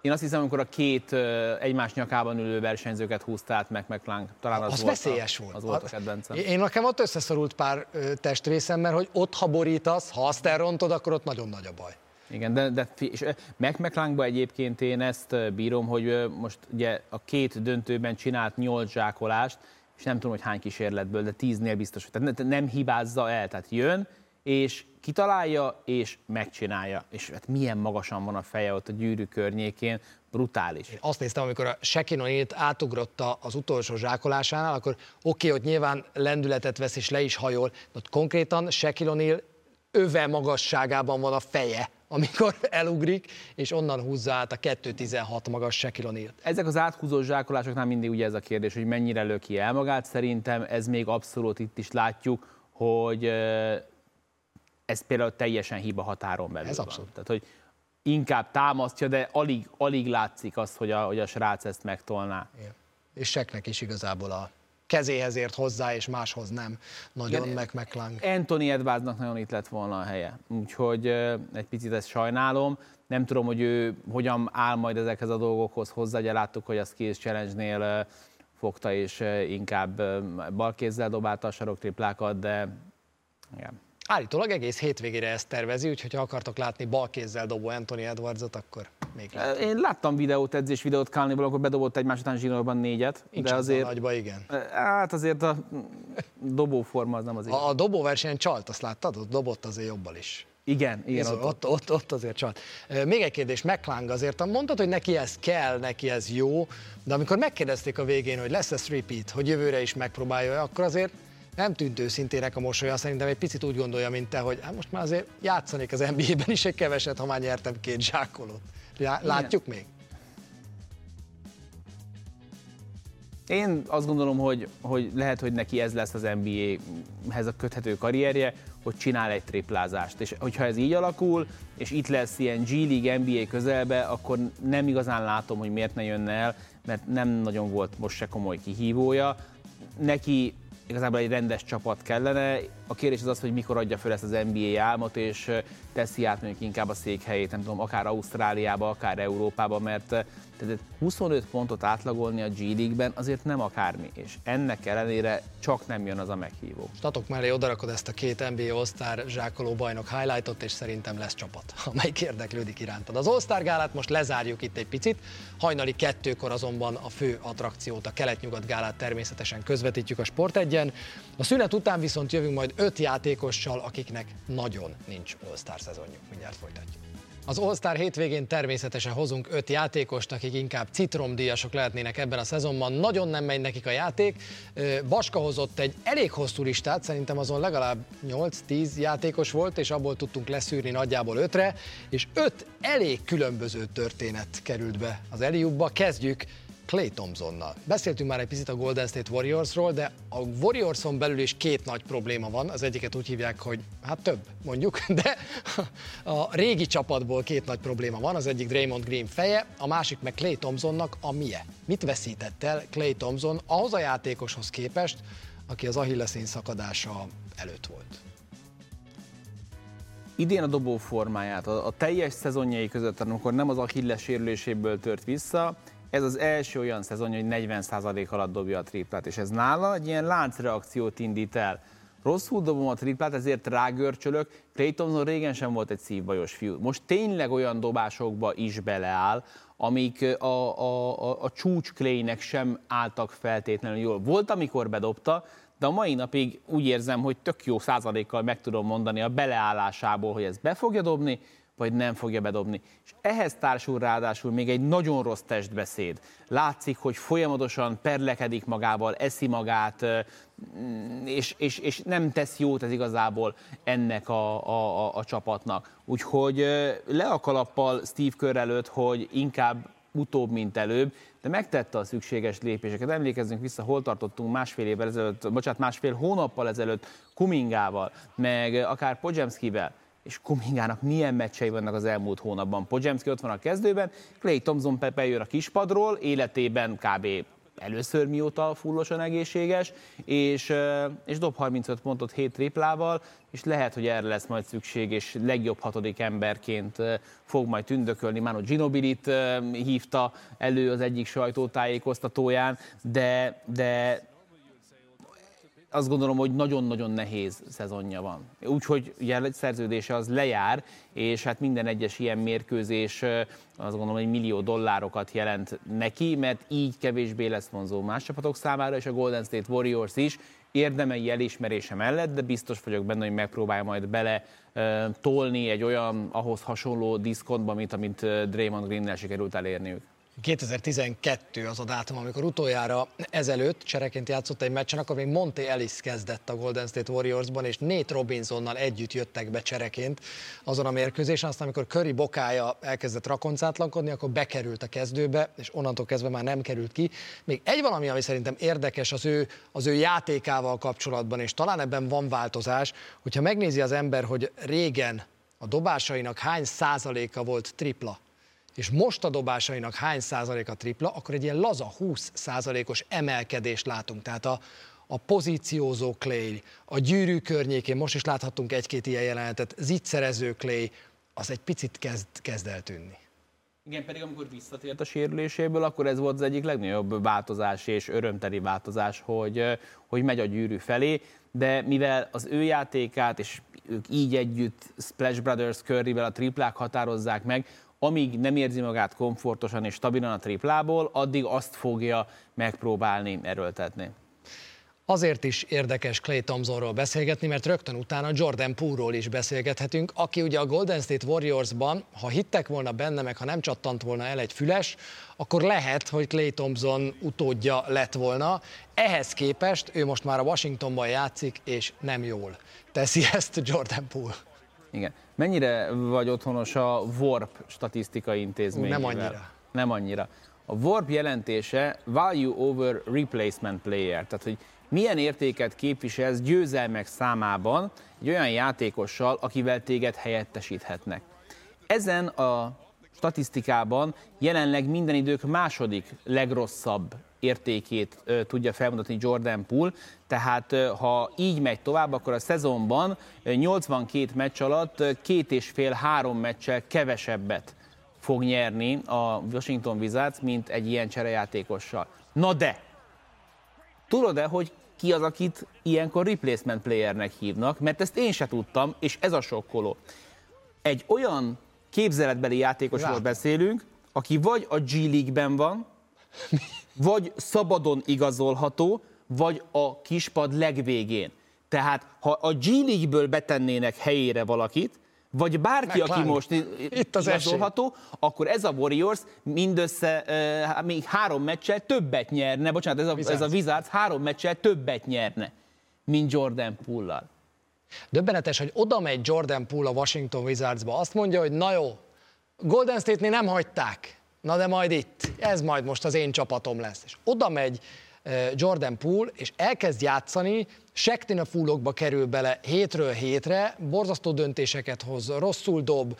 én azt hiszem, amikor a két egymás nyakában ülő versenyzőket húzta át meg McClung, talán az, az volt veszélyes a, volt. Az volt a kedvencem. Én nekem ott összeszorult pár testrészem, mert hogy ott ha borítasz, ha azt elrontod, akkor ott nagyon nagy a baj. Igen, de, de és McClungba egyébként én ezt bírom, hogy most ugye a két döntőben csinált nyolc zsákolást, és nem tudom, hogy hány kísérletből, de tíznél biztos, tehát nem hibázza el, tehát jön, és kitalálja, és megcsinálja. És hát milyen magasan van a feje ott a gyűrű környékén, brutális. Én azt néztem, amikor a Sekinonit átugrotta az utolsó zsákolásánál, akkor oké, okay, hogy nyilván lendületet vesz és le is hajol, de ott konkrétan Sekilonil öve magasságában van a feje amikor elugrik, és onnan húzza át a 2.16 magas Shaquille Ezek az áthúzó zsákolásoknál mindig ugye ez a kérdés, hogy mennyire löki el magát. Szerintem ez még abszolút itt is látjuk, hogy ez például teljesen hiba határon belül Ez abszolút. Tehát, hogy inkább támasztja, de alig, alig látszik az, hogy a, hogy a srác ezt megtolná. Igen. És Seknek is igazából a kezéhez ért hozzá, és máshoz nem. Nagyon Igen, meg McClung. Anthony Edwardsnak nagyon itt lett volna a helye. Úgyhogy egy picit ezt sajnálom. Nem tudom, hogy ő hogyan áll majd ezekhez a dolgokhoz hozzá. Ugye láttuk, hogy a Skills Challenge-nél fogta, és inkább balkézzel dobálta a saroktriplákat, de igen. Állítólag egész hétvégére ezt tervezi, úgyhogy ha akartok látni balkézzel dobó Anthony Edwardsot, akkor még látom. Én láttam videót, edzés videót Kálniból, akkor bedobott egymás után zsinórban négyet. Nincs de azért, nagyba, igen. Hát azért a dobóforma az nem az A, a dobóversenyen csalt, azt láttad? Ott dobott azért jobbal is. Igen, igen. ott, ott, ott, ott azért csalt. Még egy kérdés, McClung azért, mondtad, hogy neki ez kell, neki ez jó, de amikor megkérdezték a végén, hogy lesz ez repeat, hogy jövőre is megpróbálja, akkor azért nem tűnt őszintének a mosolya, szerintem egy picit úgy gondolja, mint te, hogy hát most már azért játszanék az NBA-ben is egy keveset, ha már nyertem két zsákolót. Látjuk Igen. még? Én azt gondolom, hogy, hogy lehet, hogy neki ez lesz az NBA-hez a köthető karrierje, hogy csinál egy triplázást. És hogyha ez így alakul, és itt lesz ilyen G League, NBA közelbe, akkor nem igazán látom, hogy miért ne jönne el, mert nem nagyon volt most se komoly kihívója. Neki igazából egy rendes csapat kellene. A kérdés az az, hogy mikor adja fel ezt az NBA álmot, és teszi át mondjuk inkább a székhelyét, nem tudom, akár Ausztráliába, akár Európába, mert tehát 25 pontot átlagolni a G League-ben azért nem akármi, és ennek ellenére csak nem jön az a meghívó. Statok mellé odarakod ezt a két NBA All-Star zsákoló bajnok highlightot, és szerintem lesz csapat, amelyik érdeklődik irántad. Az All-Star gálát most lezárjuk itt egy picit, hajnali kettőkor azonban a fő attrakciót, a kelet-nyugat gálát természetesen közvetítjük a Sport egyen. A szünet után viszont jövünk majd öt játékossal, akiknek nagyon nincs All-Star szezonjuk. Mindjárt folytatjuk. Az All-Star hétvégén természetesen hozunk öt játékost, akik inkább citromdíjasok lehetnének ebben a szezonban. Nagyon nem megy nekik a játék. Baska hozott egy elég hosszú listát, szerintem azon legalább 8-10 játékos volt, és abból tudtunk leszűrni nagyjából ötre, és öt elég különböző történet került be az Eliubba. Kezdjük Clay Thompsonnal. Beszéltünk már egy picit a Golden State Warriorsról, de a Warriorson belül is két nagy probléma van. Az egyiket úgy hívják, hogy hát több mondjuk, de a régi csapatból két nagy probléma van. Az egyik Draymond Green feje, a másik meg Clay Thompsonnak a mie. Mit veszített el Clay Thompson ahhoz a játékoshoz képest, aki az Achilleszén szakadása előtt volt? idén a dobó formáját, a, a teljes szezonjai között, amikor nem az Achilles sérüléséből tört vissza, ez az első olyan szezon, hogy 40% alatt dobja a triplát, és ez nála egy ilyen láncreakciót indít el. Rosszul dobom a triplát, ezért rágörcsölök. Clay Thompson régen sem volt egy szívbajos fiú. Most tényleg olyan dobásokba is beleáll, amik a, a, a, a csúcs Claynek sem álltak feltétlenül jól. Volt, amikor bedobta, de a mai napig úgy érzem, hogy tök jó százalékkal meg tudom mondani a beleállásából, hogy ez be fogja dobni, vagy nem fogja bedobni. És ehhez társul ráadásul még egy nagyon rossz testbeszéd. Látszik, hogy folyamatosan perlekedik magával, eszi magát, és, és, és nem tesz jót ez igazából ennek a, a, a, a csapatnak. Úgyhogy le a kalappal Steve Kerr előtt, hogy inkább utóbb, mint előbb, de megtette a szükséges lépéseket. Emlékezzünk vissza, hol tartottunk másfél évvel ezelőtt, bocsánat, másfél hónappal ezelőtt Kumingával, meg akár Podzsemszkivel és Kumingának milyen meccsei vannak az elmúlt hónapban. Podzsemski ott van a kezdőben, Clay Thompson Pepe jön a kispadról, életében kb először mióta fullosan egészséges, és, és dob 35 pontot 7 triplával, és lehet, hogy erre lesz majd szükség, és legjobb hatodik emberként fog majd tündökölni. Manu Ginobilit hívta elő az egyik sajtótájékoztatóján, de, de azt gondolom, hogy nagyon-nagyon nehéz szezonja van. Úgyhogy ugye szerződése az lejár, és hát minden egyes ilyen mérkőzés azt gondolom, hogy millió dollárokat jelent neki, mert így kevésbé lesz vonzó más csapatok számára, és a Golden State Warriors is érdemei elismerése mellett, de biztos vagyok benne, hogy megpróbálja majd bele tolni egy olyan ahhoz hasonló diszkontba, mint amit Draymond Green-nel sikerült elérniük. 2012 az a dátum, amikor utoljára ezelőtt csereként játszott egy meccsen, akkor még Monte Ellis kezdett a Golden State Warriorsban, és Nate Robinsonnal együtt jöttek be csereként azon a mérkőzésen, aztán amikor Curry bokája elkezdett rakoncátlankodni, akkor bekerült a kezdőbe, és onnantól kezdve már nem került ki. Még egy valami, ami szerintem érdekes az ő, az ő játékával kapcsolatban, és talán ebben van változás, hogyha megnézi az ember, hogy régen a dobásainak hány százaléka volt tripla, és most a dobásainak hány százalék a tripla, akkor egy ilyen laza 20 százalékos emelkedést látunk. Tehát a, a pozíciózó Clay, a gyűrű környékén, most is láthattunk egy-két ilyen jelenetet, zicserező Clay, az egy picit kezd, kezd eltűnni. Igen, pedig amikor visszatért a sérüléséből, akkor ez volt az egyik legnagyobb változás és örömteli változás, hogy, hogy megy a gyűrű felé, de mivel az ő játékát, és ők így együtt Splash Brothers Curryvel a triplák határozzák meg, amíg nem érzi magát komfortosan és stabilan a triplából, addig azt fogja megpróbálni erőltetni. Azért is érdekes Clay Thompsonról beszélgetni, mert rögtön utána Jordan Poole-ról is beszélgethetünk, aki ugye a Golden State Warriorsban, ha hittek volna benne, meg ha nem csattant volna el egy füles, akkor lehet, hogy Clay Thompson utódja lett volna. Ehhez képest ő most már a Washingtonban játszik, és nem jól teszi ezt Jordan Poole. Igen. Mennyire vagy otthonos a Warp statisztikai intézményével? Nem annyira. Nem annyira. A Warp jelentése Value over Replacement Player, tehát hogy milyen értéket képviselsz győzelmek számában egy olyan játékossal, akivel téged helyettesíthetnek. Ezen a statisztikában jelenleg minden idők második legrosszabb értékét tudja felmutatni Jordan Poole, tehát ha így megy tovább, akkor a szezonban 82 meccs alatt két és fél három meccsel kevesebbet fog nyerni a Washington Wizards, mint egy ilyen cserejátékossal. Na de, tudod-e, hogy ki az, akit ilyenkor replacement playernek hívnak, mert ezt én se tudtam, és ez a sokkoló. Egy olyan képzeletbeli játékosról beszélünk, aki vagy a G League-ben van, vagy szabadon igazolható, vagy a kispad legvégén. Tehát, ha a G League-ből betennének helyére valakit, vagy bárki, McClung. aki most Itt az igazolható, akkor ez a Warriors mindössze uh, még három meccsel többet nyerne, bocsánat, ez a, Wizards. ez a Wizards három meccsel többet nyerne, mint Jordan Poole-lal. Döbbenetes, hogy oda megy Jordan Poole a Washington Wizardsba, azt mondja, hogy na jó, Golden State-nél nem hagyták, na de majd itt, ez majd most az én csapatom lesz. És oda megy Jordan Poole, és elkezd játszani, Sektin a fullokba kerül bele hétről hétre, borzasztó döntéseket hoz, rosszul dob,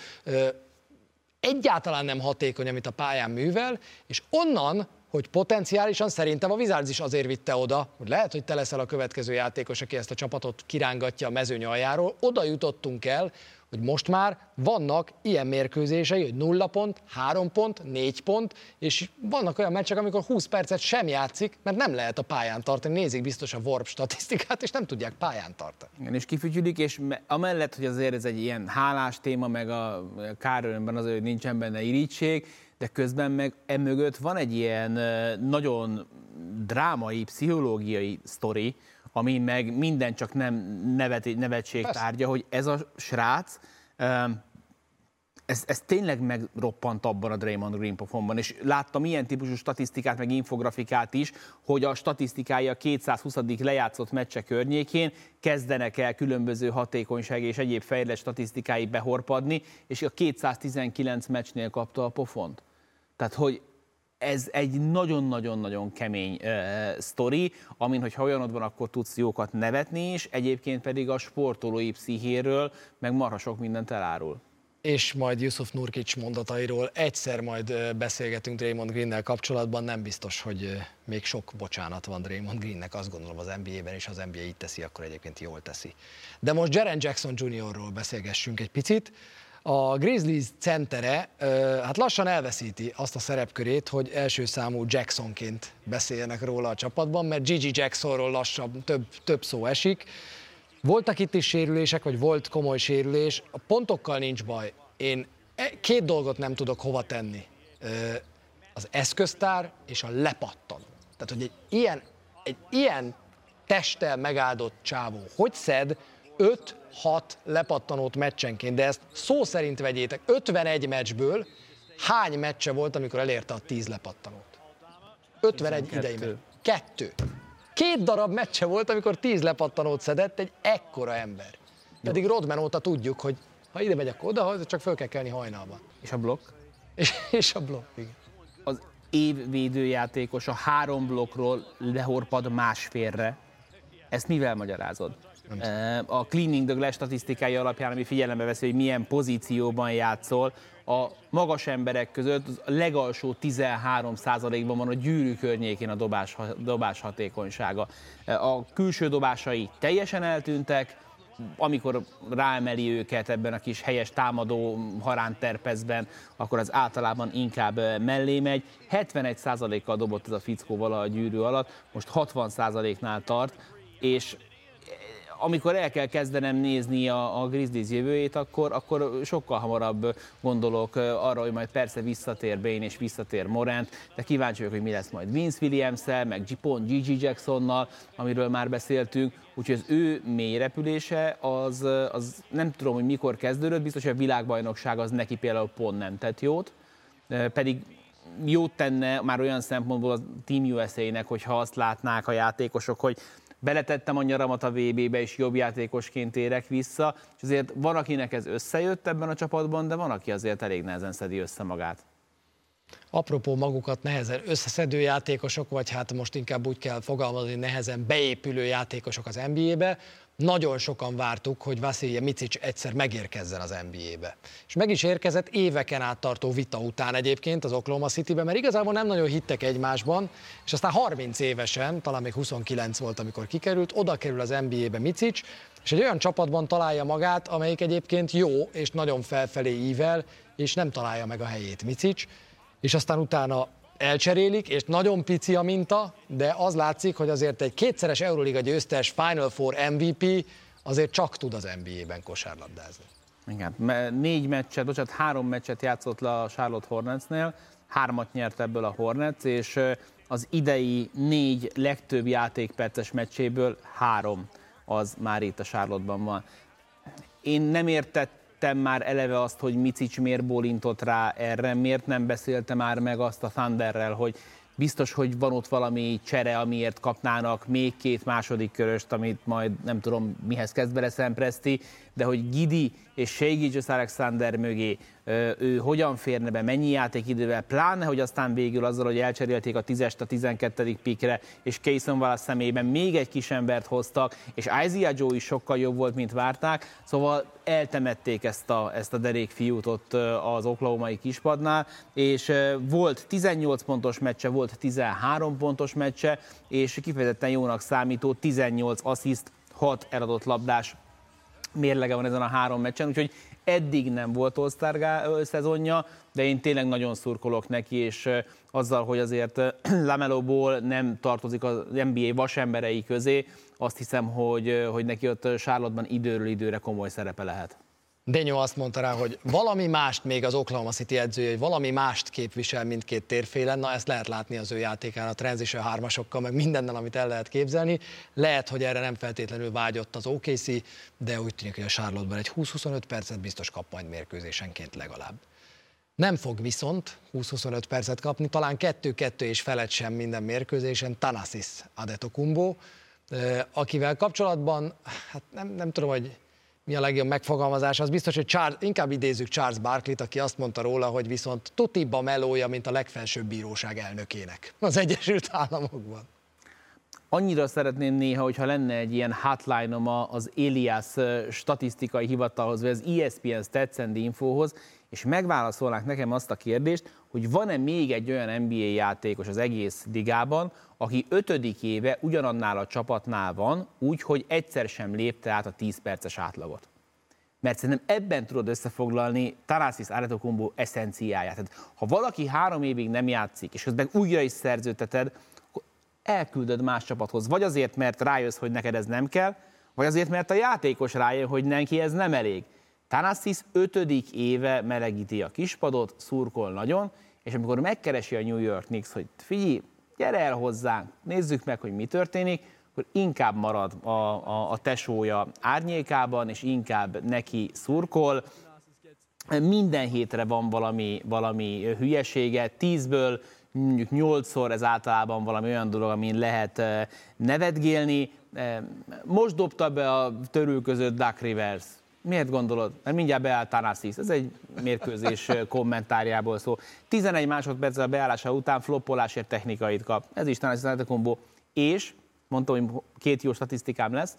egyáltalán nem hatékony, amit a pályán művel, és onnan, hogy potenciálisan szerintem a Wizards is azért vitte oda, hogy lehet, hogy te leszel a következő játékos, aki ezt a csapatot kirángatja a mezőny aljáról, oda jutottunk el, hogy most már vannak ilyen mérkőzései, hogy nulla pont, három pont, négy pont, és vannak olyan meccsek, amikor 20 percet sem játszik, mert nem lehet a pályán tartani. Nézik biztos a Warp statisztikát, és nem tudják pályán tartani. Igen, és kifütyülik, és amellett, hogy azért ez egy ilyen hálás téma, meg a kárörömben azért, hogy nincsen benne irítség, de közben meg emögött van egy ilyen nagyon drámai, pszichológiai sztori, ami meg minden csak nem nevet, nevetség Persze. tárgya, hogy ez a srác, ez, ez tényleg megroppant abban a Draymond Green pofonban, és láttam ilyen típusú statisztikát, meg infografikát is, hogy a statisztikája 220. lejátszott meccse környékén kezdenek el különböző hatékonyság és egyéb fejlett statisztikái behorpadni, és a 219 meccsnél kapta a pofont. Tehát, hogy ez egy nagyon-nagyon-nagyon kemény uh, sztori, amin, hogyha olyanod van, akkor tudsz jókat nevetni is, egyébként pedig a sportolói pszichéről, meg marha sok mindent elárul. És majd Yusuf Nurkic mondatairól egyszer majd beszélgetünk Draymond Greennel kapcsolatban, nem biztos, hogy még sok bocsánat van Draymond Greennek, azt gondolom az NBA-ben, és az NBA így teszi, akkor egyébként jól teszi. De most Jaren Jackson Jr.-ról beszélgessünk egy picit a Grizzlies centere hát lassan elveszíti azt a szerepkörét, hogy első számú Jacksonként beszéljenek róla a csapatban, mert Gigi Jacksonról lassabb, több, több szó esik. Voltak itt is sérülések, vagy volt komoly sérülés. A pontokkal nincs baj. Én e, két dolgot nem tudok hova tenni. Az eszköztár és a lepattan. Tehát, hogy egy ilyen, egy ilyen testtel megáldott csávó, hogy szed 5 6 lepattanót meccsenként, de ezt szó szerint vegyétek, 51 meccsből hány meccse volt, amikor elérte a 10 lepattanót? 51 idei Kettő. Két darab meccse volt, amikor 10 lepattanót szedett egy ekkora ember. Pedig Rodman óta tudjuk, hogy ha ide megyek oda, csak föl kell kelni hajnalban. És a blokk? És, és a blokk, igen. Az évvédőjátékos a három blokkról lehorpad másfélre. Ezt mivel magyarázod? A Cleaning the Glass statisztikai alapján, ami figyelembe veszi, hogy milyen pozícióban játszol, a magas emberek között az legalsó 13%-ban van a gyűrű környékén a dobás, dobás hatékonysága. A külső dobásai teljesen eltűntek, amikor ráemeli őket ebben a kis helyes támadó haránterpezben, akkor az általában inkább mellé megy. 71%-kal dobott ez a fickó vala a gyűrű alatt, most 60%-nál tart, és amikor el kell kezdenem nézni a, a Grizzlies jövőjét, akkor, akkor sokkal hamarabb gondolok arra, hogy majd persze visszatér Bane és visszatér Morant, de kíváncsi vagyok, hogy mi lesz majd Vince williams meg Gipon, Gigi Jacksonnal, amiről már beszéltünk, úgyhogy az ő mély repülése az, az nem tudom, hogy mikor kezdődött, biztos, hogy a világbajnokság az neki például pont nem tett jót, pedig jót tenne már olyan szempontból a Team USA-nek, hogyha azt látnák a játékosok, hogy beletettem a nyaramat a VB-be, és jobb játékosként érek vissza, és azért van, akinek ez összejött ebben a csapatban, de van, aki azért elég nehezen szedi össze magát. Apropó magukat nehezen összeszedő játékosok, vagy hát most inkább úgy kell fogalmazni, nehezen beépülő játékosok az NBA-be, nagyon sokan vártuk, hogy Vasilije Micic egyszer megérkezzen az NBA-be. És meg is érkezett éveken át tartó vita után egyébként az Oklahoma City-be, mert igazából nem nagyon hittek egymásban, és aztán 30 évesen, talán még 29 volt, amikor kikerült, oda kerül az NBA-be Micic, és egy olyan csapatban találja magát, amelyik egyébként jó és nagyon felfelé ível, és nem találja meg a helyét Micic, és aztán utána elcserélik, és nagyon pici a minta, de az látszik, hogy azért egy kétszeres Euroliga győztes Final Four MVP azért csak tud az NBA-ben kosárlabdázni. Igen, négy meccset, bocsánat, három meccset játszott le a Charlotte Hornetsnél, hármat nyert ebből a Hornets, és az idei négy legtöbb játékperces meccséből három az már itt a Charlotte-ban van. Én nem értett értettem már eleve azt, hogy Micic miért bólintott rá erre, miért nem beszélte már meg azt a Thunderrel, hogy biztos, hogy van ott valami csere, amiért kapnának még két második köröst, amit majd nem tudom mihez kezd bele Szempreszti, de hogy Gidi és Shea Alexander mögé ő hogyan férne be, mennyi játékidővel, pláne, hogy aztán végül azzal, hogy elcserélték a 10-est a 12. pikre, és Kayson Wallace személyében még egy kis embert hoztak, és Isaiah Joe is sokkal jobb volt, mint várták, szóval eltemették ezt a, ezt a derék fiút ott az oklahomai kispadnál, és volt 18 pontos meccse, volt 13 pontos meccse, és kifejezetten jónak számító 18 assziszt, 6 eladott labdás mérlege van ezen a három meccsen, úgyhogy eddig nem volt all szezonja, de én tényleg nagyon szurkolok neki, és azzal, hogy azért Lamelo Ball nem tartozik az NBA vasemberei közé, azt hiszem, hogy, hogy neki ott Charlotte-ban időről időre komoly szerepe lehet. Denyó azt mondta rá, hogy valami mást még az Oklahoma City edzője, hogy valami mást képvisel mindkét térfélen, na ezt lehet látni az ő játékán, a transition hármasokkal, meg mindennel, amit el lehet képzelni. Lehet, hogy erre nem feltétlenül vágyott az OKC, de úgy tűnik, hogy a Charlotte-ban egy 20-25 percet biztos kap majd mérkőzésenként legalább. Nem fog viszont 20-25 percet kapni, talán 2-2 és felett sem minden mérkőzésen Tanasis Adetokumbo, akivel kapcsolatban, hát nem, nem tudom, hogy mi a legjobb megfogalmazás, az biztos, hogy Charles, inkább idézzük Charles Barkley-t, aki azt mondta róla, hogy viszont tutiba melója, mint a legfelsőbb bíróság elnökének az Egyesült Államokban. Annyira szeretném néha, hogyha lenne egy ilyen hotline-om az Elias statisztikai hivatalhoz, vagy az ESPN Stats and Infohoz, és megválaszolnák nekem azt a kérdést, hogy van-e még egy olyan NBA játékos az egész ligában, aki ötödik éve ugyanannál a csapatnál van, úgy, hogy egyszer sem lépte át a 10 perces átlagot. Mert szerintem ebben tudod összefoglalni Tarasis Aretokumbo eszenciáját. Tehát, ha valaki három évig nem játszik, és közben újra is szerződteted, elküldöd más csapathoz. Vagy azért, mert rájössz, hogy neked ez nem kell, vagy azért, mert a játékos rájön, hogy neki ez nem elég. Tanasis ötödik éve melegíti a kispadot, szurkol nagyon, és amikor megkeresi a New York Knicks, hogy figyelj, gyere el hozzánk, nézzük meg, hogy mi történik, akkor inkább marad a, a, a tesója árnyékában, és inkább neki szurkol. Minden hétre van valami, valami hülyesége, tízből mondjuk nyolcszor ez általában valami olyan dolog, amin lehet nevetgélni. Most dobta be a törül között Duck Rivers Miért gondolod? Mert mindjárt beállt Tanasis. Ez egy mérkőzés kommentárjából szó. 11 másodperccel a beállása után floppolásért technikait kap. Ez is Tanasis kombó. És, mondtam, hogy két jó statisztikám lesz,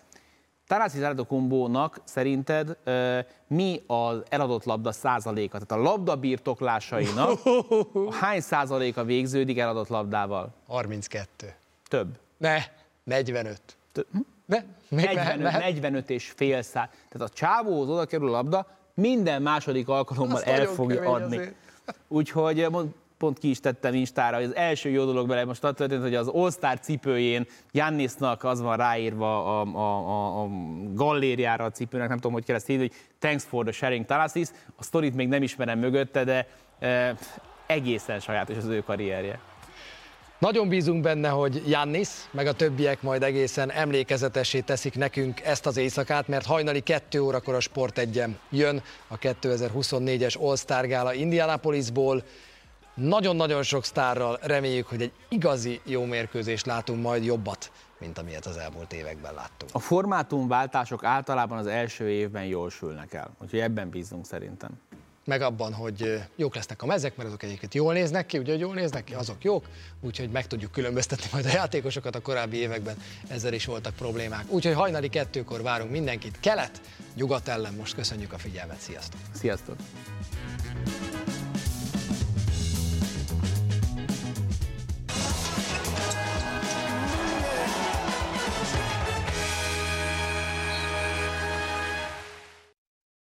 Tanasi Antetokounmpónak szerinted uh, mi az eladott labda százaléka? Tehát a labda birtoklásainak hány százaléka végződik eladott labdával? 32. Több. Ne, 45. Több. Ne, még 45, mehet? 45 és fél száz. Tehát a csávóhoz oda kerül a labda, minden második alkalommal Az el fogja adni. azért. Úgyhogy pont ki is tettem Instára, hogy az első jó dolog vele most az történt, hogy az All-Star cipőjén Jannisnak az van ráírva a, a, a, a gallériára a cipőnek, nem tudom, hogy kell ezt hívni, hogy thanks for the sharing Thanasis. A sztorit még nem ismerem mögötte, de e, egészen sajátos az ő karrierje. Nagyon bízunk benne, hogy Jannis, meg a többiek majd egészen emlékezetessé teszik nekünk ezt az éjszakát, mert hajnali 2 órakor a Sport egyen jön a 2024-es All-Star Gála Indianapolisból. Nagyon-nagyon sok sztárral reméljük, hogy egy igazi jó mérkőzést látunk majd jobbat, mint amilyet az elmúlt években láttunk. A formátumváltások általában az első évben jól sülnek el, úgyhogy ebben bízunk szerintem. meg abban, hogy jók lesznek a mezek, mert azok egyébként jól néznek ki, ugye, jól néznek ki, azok jók, úgyhogy meg tudjuk különböztetni majd a játékosokat a korábbi években, ezzel is voltak problémák. Úgyhogy hajnali kettőkor várunk mindenkit kelet, nyugat ellen, most köszönjük a figyelmet, sziasztok! Sziasztok!